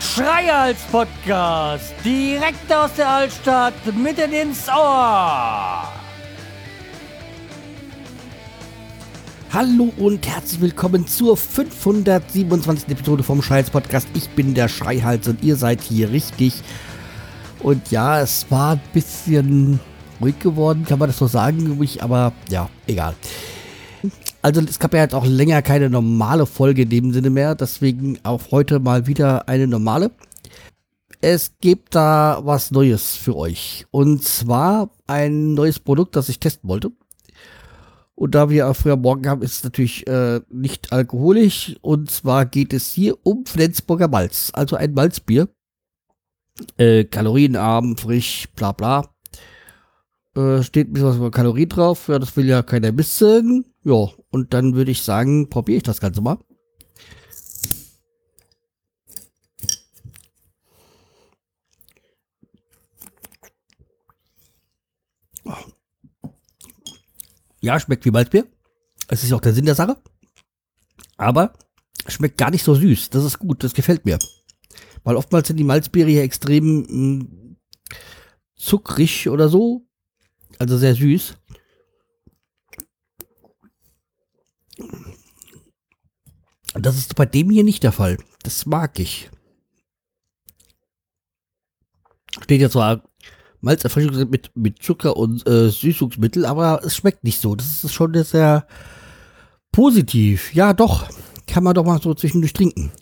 Schreihals Podcast, direkt aus der Altstadt, mitten ins Ohr. Hallo und herzlich willkommen zur 527. Episode vom Schreihals Podcast. Ich bin der Schreihals und ihr seid hier richtig. Und ja, es war ein bisschen ruhig geworden, kann man das so sagen, aber ja, egal. Also es gab ja jetzt auch länger keine normale Folge in dem Sinne mehr, deswegen auch heute mal wieder eine normale. Es gibt da was Neues für euch. Und zwar ein neues Produkt, das ich testen wollte. Und da wir früher morgen haben, ist es natürlich äh, nicht alkoholisch. Und zwar geht es hier um Flensburger Malz, also ein Malzbier. Äh, kalorienarm, frisch, bla bla. Äh, steht ein bisschen was über Kalorien drauf. Ja, das will ja keiner wissen. Ja, und dann würde ich sagen, probiere ich das Ganze mal. Ja, schmeckt wie Malzbier. Es ist auch der Sinn der Sache. Aber schmeckt gar nicht so süß. Das ist gut, das gefällt mir. Weil oftmals sind die Malzbiere hier extrem mh, hm, zuckrig oder so. Also sehr süß. Das ist bei dem hier nicht der Fall. Das mag ich. Steht ja zwar Malzerfrischung mit, mit Zucker und äh, Süßungsmittel, aber es schmeckt nicht so. Das ist schon sehr positiv. Ja, doch. Kann man doch mal so zwischendurch trinken.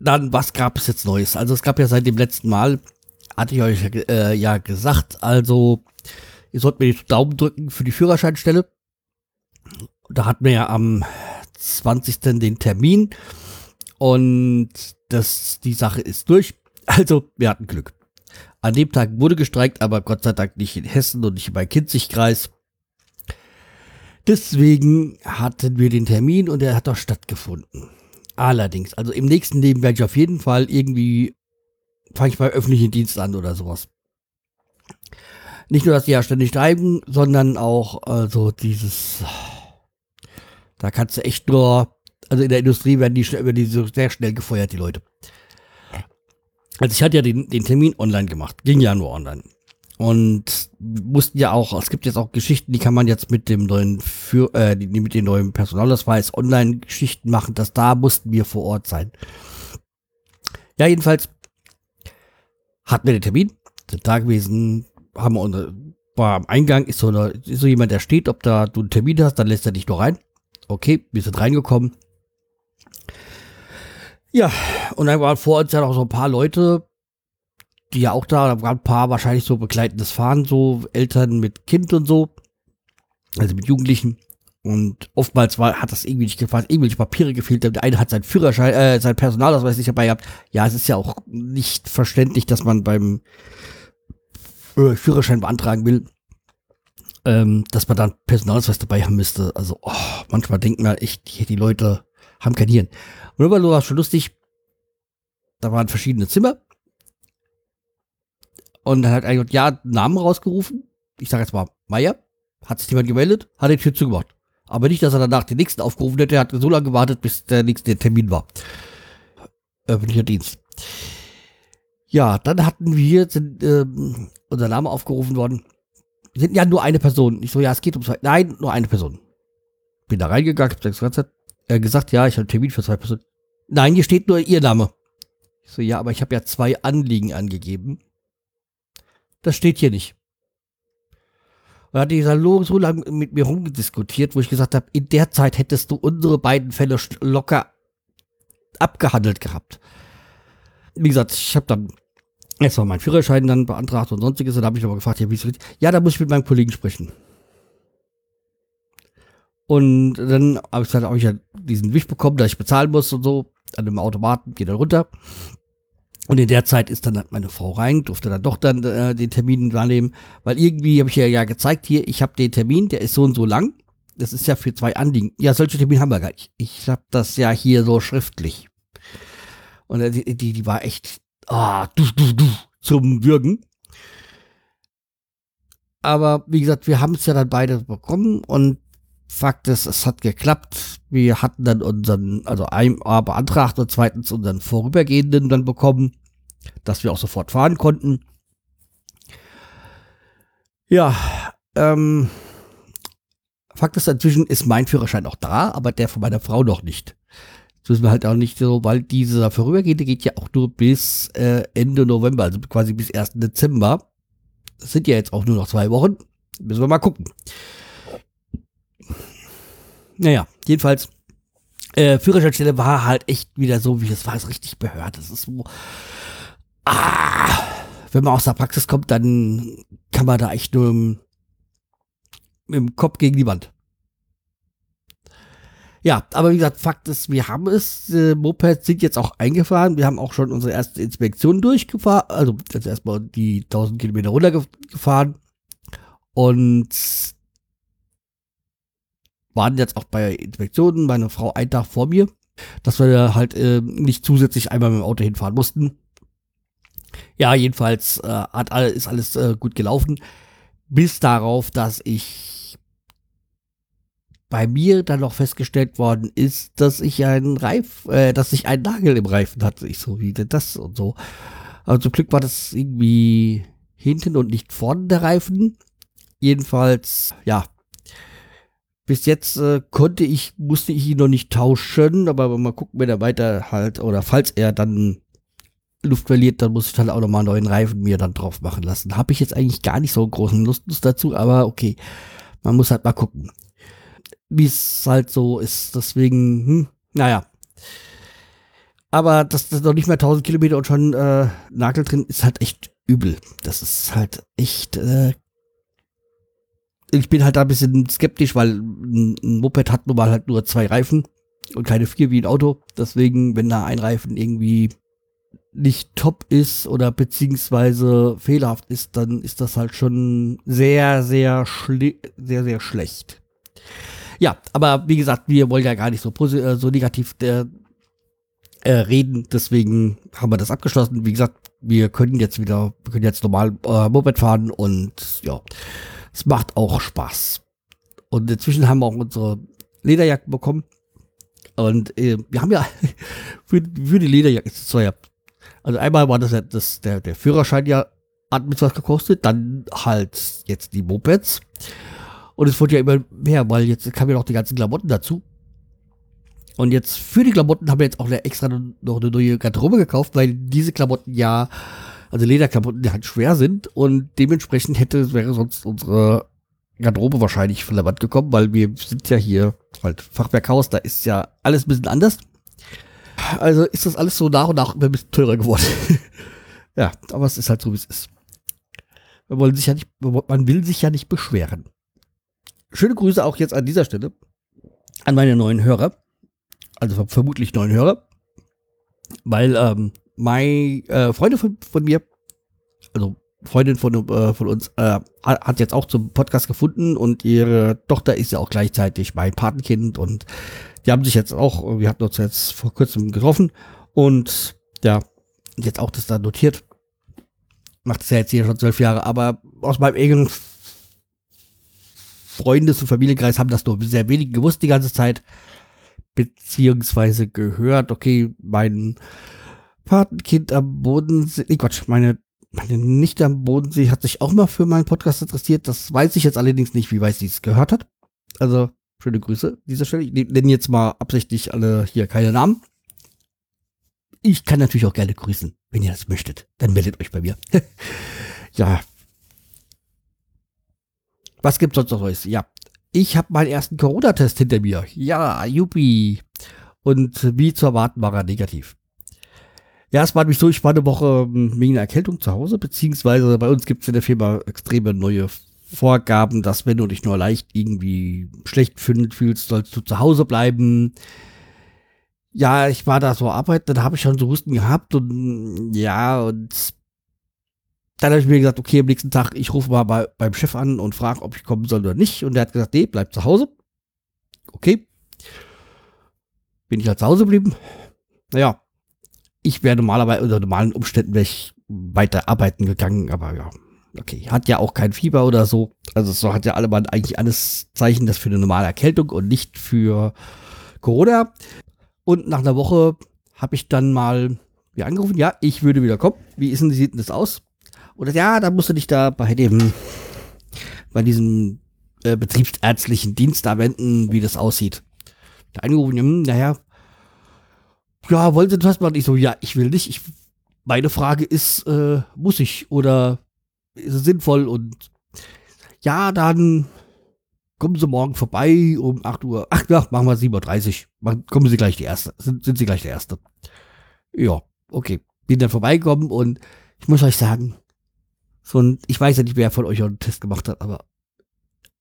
Dann, was gab es jetzt Neues? Also es gab ja seit dem letzten Mal, hatte ich euch äh, ja gesagt, also ihr sollt mir die Daumen drücken für die Führerscheinstelle. Da hatten wir ja am 20. den Termin und das, die Sache ist durch. Also, wir hatten Glück. An dem Tag wurde gestreikt, aber Gott sei Dank nicht in Hessen und nicht bei Kinzigkreis. Deswegen hatten wir den Termin und er hat auch stattgefunden. Allerdings, also im nächsten Leben werde ich auf jeden Fall irgendwie, fange ich bei öffentlichen Dienst an oder sowas nicht nur, dass die ja ständig steigen, sondern auch also dieses, da kannst du echt nur, also in der Industrie werden die, werden die so sehr schnell gefeuert, die Leute. Also ich hatte ja den, den Termin online gemacht, ging ja nur online. Und mussten ja auch, es gibt jetzt auch Geschichten, die kann man jetzt mit dem neuen für äh, mit dem neuen Personalausweis Online-Geschichten machen, dass da mussten wir vor Ort sein. Ja, jedenfalls hatten wir den Termin, sind da gewesen, haben wir unsere, war am Eingang ist so, eine, ist so jemand, der steht, ob da du einen Termin hast, dann lässt er dich nur rein. Okay, wir sind reingekommen. Ja, und dann waren vor uns ja noch so ein paar Leute, die ja auch da, da waren ein paar wahrscheinlich so begleitendes Fahren, so Eltern mit Kind und so, also mit Jugendlichen. Und oftmals war, hat das irgendwie nicht gefallen, irgendwelche Papiere gefehlt. Der eine hat seinen Führerschein, äh, sein Personalausweis nicht dabei gehabt. Ja, es ist ja auch nicht verständlich, dass man beim äh, Führerschein beantragen will, ähm, dass man dann Personalausweis dabei haben müsste. Also oh, manchmal denkt man echt, die Leute haben kein Hirn. Und immer war schon lustig, da waren verschiedene Zimmer. Und dann hat einer ja Namen rausgerufen. Ich sage jetzt mal Meier. Hat sich jemand gemeldet, hat die Tür zugemacht. Aber nicht, dass er danach den nächsten aufgerufen hätte. Er hat so lange gewartet, bis der nächste Termin war. Öffentlicher Dienst. Ja, dann hatten wir, sind, ähm, unser Name aufgerufen worden. Wir sind ja nur eine Person. Ich so, ja, es geht um zwei. Nein, nur eine Person. Bin da reingegangen, hab das ganze äh, gesagt, ja, ich habe einen Termin für zwei Personen. Nein, hier steht nur ihr Name. Ich so, ja, aber ich habe ja zwei Anliegen angegeben. Das steht hier nicht. Dann hat dieser Lo so lange mit mir rumgediskutiert, wo ich gesagt habe, in der Zeit hättest du unsere beiden Fälle locker abgehandelt gehabt. Wie gesagt, ich habe dann Jetzt war mein Führerschein dann beantragt und sonstiges. Und da habe ich aber gefragt, ja, wie ist Ja, da muss ich mit meinem Kollegen sprechen. Und dann habe ich, hab ich ja diesen Wisch bekommen, dass ich bezahlen muss und so. An dem Automaten, geht dann runter. Und in der Zeit ist dann meine Frau rein, durfte dann doch dann äh, den Termin wahrnehmen, weil irgendwie habe ich ja, ja gezeigt hier, ich habe den Termin, der ist so und so lang. Das ist ja für zwei Anliegen. Ja, solche Termine haben wir gar nicht. Ich habe das ja hier so schriftlich. Und die, die, die war echt ah, du, du, du, zum Würgen. Aber wie gesagt, wir haben es ja dann beide bekommen und Fakt ist, es hat geklappt. Wir hatten dann unseren, also einmal beantragt und zweitens unseren Vorübergehenden dann bekommen, dass wir auch sofort fahren konnten. Ja, ähm, Fakt ist, inzwischen ist mein Führerschein auch da, aber der von meiner Frau noch nicht. Das wissen wir halt auch nicht so, weil dieser vorübergehende geht ja auch nur bis äh, Ende November, also quasi bis 1. Dezember. Das sind ja jetzt auch nur noch zwei Wochen. Müssen wir mal gucken. Naja, jedenfalls, äh, Führerscheinstelle war halt echt wieder so, wie es war, es richtig behört. Das ist so, ah, wenn man aus der Praxis kommt, dann kann man da echt nur im, im Kopf gegen die Wand. Ja, aber wie gesagt, Fakt ist, wir haben es. Äh, Mopeds sind jetzt auch eingefahren. Wir haben auch schon unsere erste Inspektion durchgefahren. Also jetzt erstmal die 1000 Kilometer runtergefahren. Und waren jetzt auch bei Inspektionen, meine Frau einen Tag vor mir, dass wir halt äh, nicht zusätzlich einmal mit dem Auto hinfahren mussten. Ja, jedenfalls äh, hat ist alles äh, gut gelaufen, bis darauf, dass ich bei mir dann noch festgestellt worden ist, dass ich einen Reif, äh, dass ich einen Nagel im Reifen hatte. Ich so, wie denn das und so. Aber zum Glück war das irgendwie hinten und nicht vorne der Reifen. Jedenfalls, ja, bis jetzt äh, konnte ich, musste ich ihn noch nicht tauschen, aber mal gucken, wenn er weiter halt, oder falls er dann Luft verliert, dann muss ich halt auch nochmal einen neuen Reifen mir dann drauf machen lassen. Habe ich jetzt eigentlich gar nicht so großen Lust dazu, aber okay. Man muss halt mal gucken, wie es halt so ist. Deswegen, hm, naja. Aber das, das noch nicht mehr 1000 Kilometer und schon äh, Nagel drin ist halt echt übel. Das ist halt echt äh, ich bin halt da ein bisschen skeptisch, weil ein, Moped hat nun mal halt nur zwei Reifen und keine vier wie ein Auto. Deswegen, wenn da ein Reifen irgendwie nicht top ist oder beziehungsweise fehlerhaft ist, dann ist das halt schon sehr, sehr, sehr, sehr schlecht. Ja, aber wie gesagt, wir wollen ja gar nicht so, äh, so negativ der, äh, reden, deswegen haben wir das abgeschlossen. Wie gesagt, wir können jetzt wieder, wir können jetzt normal äh, Moped fahren und ja, es macht auch Spaß. Und inzwischen haben wir auch unsere Lederjacken bekommen. Und äh, wir haben ja für, für die Lederjacke, ja, also einmal war das das, der, der Führerschein ja hat mit was gekostet, dann halt jetzt die Mopeds. Und es wurde ja immer mehr, weil jetzt kamen ja noch die ganzen Klamotten dazu. Und jetzt für die Klamotten haben wir jetzt auch extra noch eine neue Garderobe gekauft, weil diese Klamotten ja also Lederklamotten, die halt schwer sind und dementsprechend hätte, wäre sonst unsere Garderobe wahrscheinlich von der Wand gekommen, weil wir sind ja hier halt Fachwerkhaus, da ist ja alles ein bisschen anders. Also ist das alles so nach und nach ein bisschen teurer geworden. ja, aber es ist halt so, wie es ist. Man, wollen sich ja nicht, man will sich ja nicht beschweren. Schöne Grüße auch jetzt an dieser Stelle an meine neuen Hörer. Also vermutlich neuen Hörer. Weil ähm, mein äh, Freunde von, von mir, also Freundin von, äh, von uns, äh, hat jetzt auch zum Podcast gefunden und ihre Tochter ist ja auch gleichzeitig mein Patenkind und die haben sich jetzt auch, wir hatten uns jetzt vor kurzem getroffen und ja, jetzt auch das da notiert. Macht es ja jetzt hier schon zwölf Jahre, aber aus meinem engen Freundes- und Familienkreis haben das nur sehr wenig gewusst die ganze Zeit, beziehungsweise gehört, okay, mein Patenkind am Bodensee, nee, Gott, meine, meine Nichte am Bodensee hat sich auch mal für meinen Podcast interessiert. Das weiß ich jetzt allerdings nicht, wie weit sie es gehört hat. Also, schöne Grüße an dieser Stelle. Ich nenne jetzt mal absichtlich alle hier keine Namen. Ich kann natürlich auch gerne grüßen, wenn ihr das möchtet. Dann meldet euch bei mir. ja. Was gibt's sonst noch Neues? Ja. Ich habe meinen ersten Corona-Test hinter mir. Ja, juppie. Und wie zu erwarten war er negativ. Ja, es war nämlich so, ich war eine Woche ähm, wegen einer Erkältung zu Hause, beziehungsweise bei uns gibt es in der Firma extreme neue Vorgaben, dass wenn du dich nur leicht irgendwie schlecht fühlst, sollst du zu Hause bleiben. Ja, ich war da so arbeiten, dann habe ich schon so Husten gehabt und ja, und dann habe ich mir gesagt, okay, am nächsten Tag, ich rufe mal bei, beim Chef an und frage, ob ich kommen soll oder nicht. Und der hat gesagt, nee, bleib zu Hause. Okay. Bin ich halt zu Hause geblieben. Naja, ich wäre normalerweise unter normalen Umständen wäre ich weiter arbeiten gegangen, aber ja, okay, hat ja auch kein Fieber oder so. Also so hat ja alle mal eigentlich alles Zeichen, das für eine normale Erkältung und nicht für Corona. Und nach einer Woche habe ich dann mal wieder angerufen, ja, ich würde wieder kommen. Wie ist denn, sieht denn das aus? Oder ja, da musst du dich da bei dem, bei diesem äh, betriebsärztlichen Dienst da wenden, wie das aussieht. Da angerufen, hm, naja, ja, wollen Sie das mal? Ich so, ja, ich will nicht. Ich, meine Frage ist, äh, muss ich oder ist es sinnvoll? Und ja, dann kommen Sie morgen vorbei um 8 Uhr. Ach ja, machen wir 7.30 Uhr. Kommen Sie gleich die Erste. Sind, sind Sie gleich der Erste. Ja, okay. Bin dann vorbeigekommen und ich muss euch sagen, so ein, ich weiß ja nicht, wer von euch einen Test gemacht hat, aber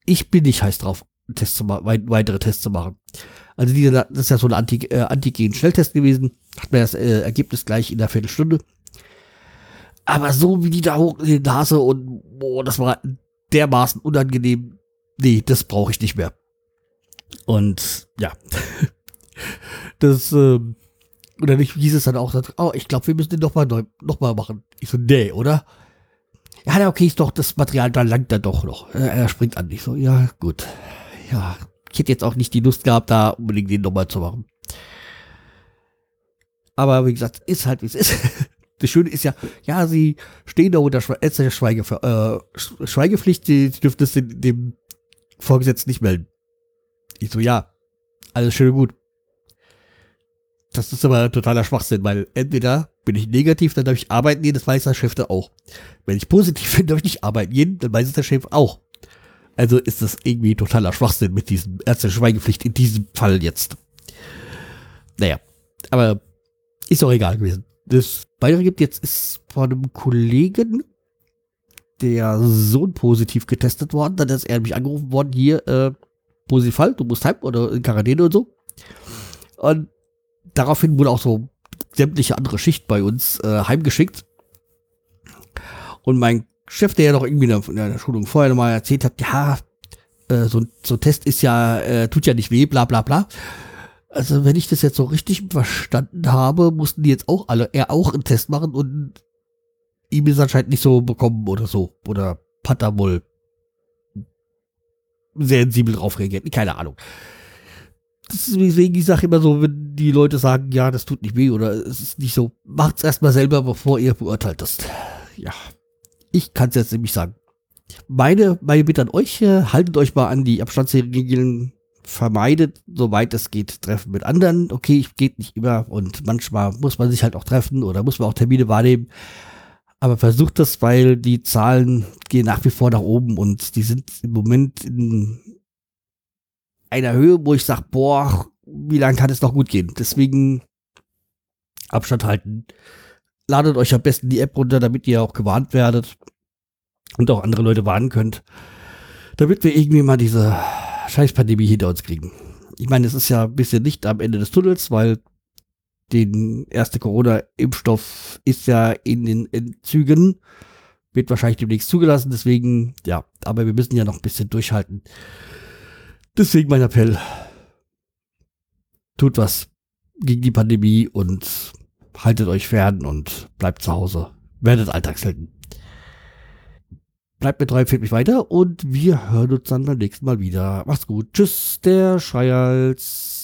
ich bin nicht heiß drauf, Test zu weitere Tests zu machen. Also diese, das ist ja so ein Anti, äh, Antigen-Schnelltest gewesen. Hat mir das äh, Ergebnis gleich in der Viertelstunde. Aber so wie die da hoch in die Nase und boah, das war dermaßen unangenehm. Nee, das brauche ich nicht mehr. Und ja, das, ähm, oder nicht hieß es dann auch, oh, ich glaube, wir müssen den nochmal noch mal machen. Ich so, nee, oder? Ja, okay, ist doch das Material, da langt er doch noch. Er springt an. Ich so, ja, gut. Ja, ich hätte jetzt auch nicht die Lust gehabt, da unbedingt den nochmal zu machen. Aber wie gesagt, ist halt wie es ist. Das Schöne ist ja, ja, sie stehen da unter äh, Schweige, äh, Schweigepflicht, sie, dürfen es dem, Vorgesetzten nicht melden. Ich so, ja, alles schön und gut. Das ist aber totaler Schwachsinn, weil entweder bin ich negativ, dann darf ich arbeiten gehen, das weiß der Chef da auch. Wenn ich positiv bin, darf ich nicht arbeiten gehen, dann weiß es der Chef auch. Also ist das irgendwie totaler Schwachsinn mit diesem ärztlichen Schweigepflicht in diesem Fall jetzt. Naja, aber ist auch egal gewesen. Das Weitere gibt jetzt ist von einem Kollegen, der Sohn positiv getestet worden, dann ist er mich angerufen worden, hier, äh, positiv Fall, du musst heim oder in Quarantäne und so. Und daraufhin wurde auch so sämtliche andere Schicht bei uns äh, heimgeschickt. Und mein Chef, der ja noch irgendwie in der, in der Schulung vorher mal erzählt hat, ja, äh, so, so ein Test ist ja, äh, tut ja nicht weh, bla bla bla. Also wenn ich das jetzt so richtig verstanden habe, mussten die jetzt auch alle, er auch einen Test machen und ihm ist anscheinend nicht so bekommen oder so. Oder hat er wohl sensibel drauf reagiert. Keine Ahnung. Deswegen ich sage immer so, wenn die Leute sagen, ja, das tut nicht weh oder es ist nicht so, macht's erstmal selber, bevor ihr beurteilt das. Ja, ich kann es jetzt nämlich sagen. Meine, meine Bitte an euch, haltet euch mal an die Abstandsregeln, vermeidet, soweit es geht, Treffen mit anderen. Okay, geht nicht immer und manchmal muss man sich halt auch treffen oder muss man auch Termine wahrnehmen. Aber versucht das, weil die Zahlen gehen nach wie vor nach oben und die sind im Moment in einer Höhe, wo ich sage, boah, wie lange kann es noch gut gehen? Deswegen Abstand halten. Ladet euch am besten die App runter, damit ihr auch gewarnt werdet und auch andere Leute warnen könnt, damit wir irgendwie mal diese Scheißpandemie hinter uns kriegen. Ich meine, es ist ja ein bisschen Licht am Ende des Tunnels, weil den erste Corona-Impfstoff ist ja in den Entzügen, wird wahrscheinlich demnächst zugelassen, deswegen, ja, aber wir müssen ja noch ein bisschen durchhalten. Deswegen mein Appell. Tut was gegen die Pandemie und haltet euch fern und bleibt zu Hause. Werdet Alltagshelden. Bleibt mir treu, fehlt mich weiter und wir hören uns dann beim nächsten Mal wieder. Macht's gut. Tschüss, der Schreihals.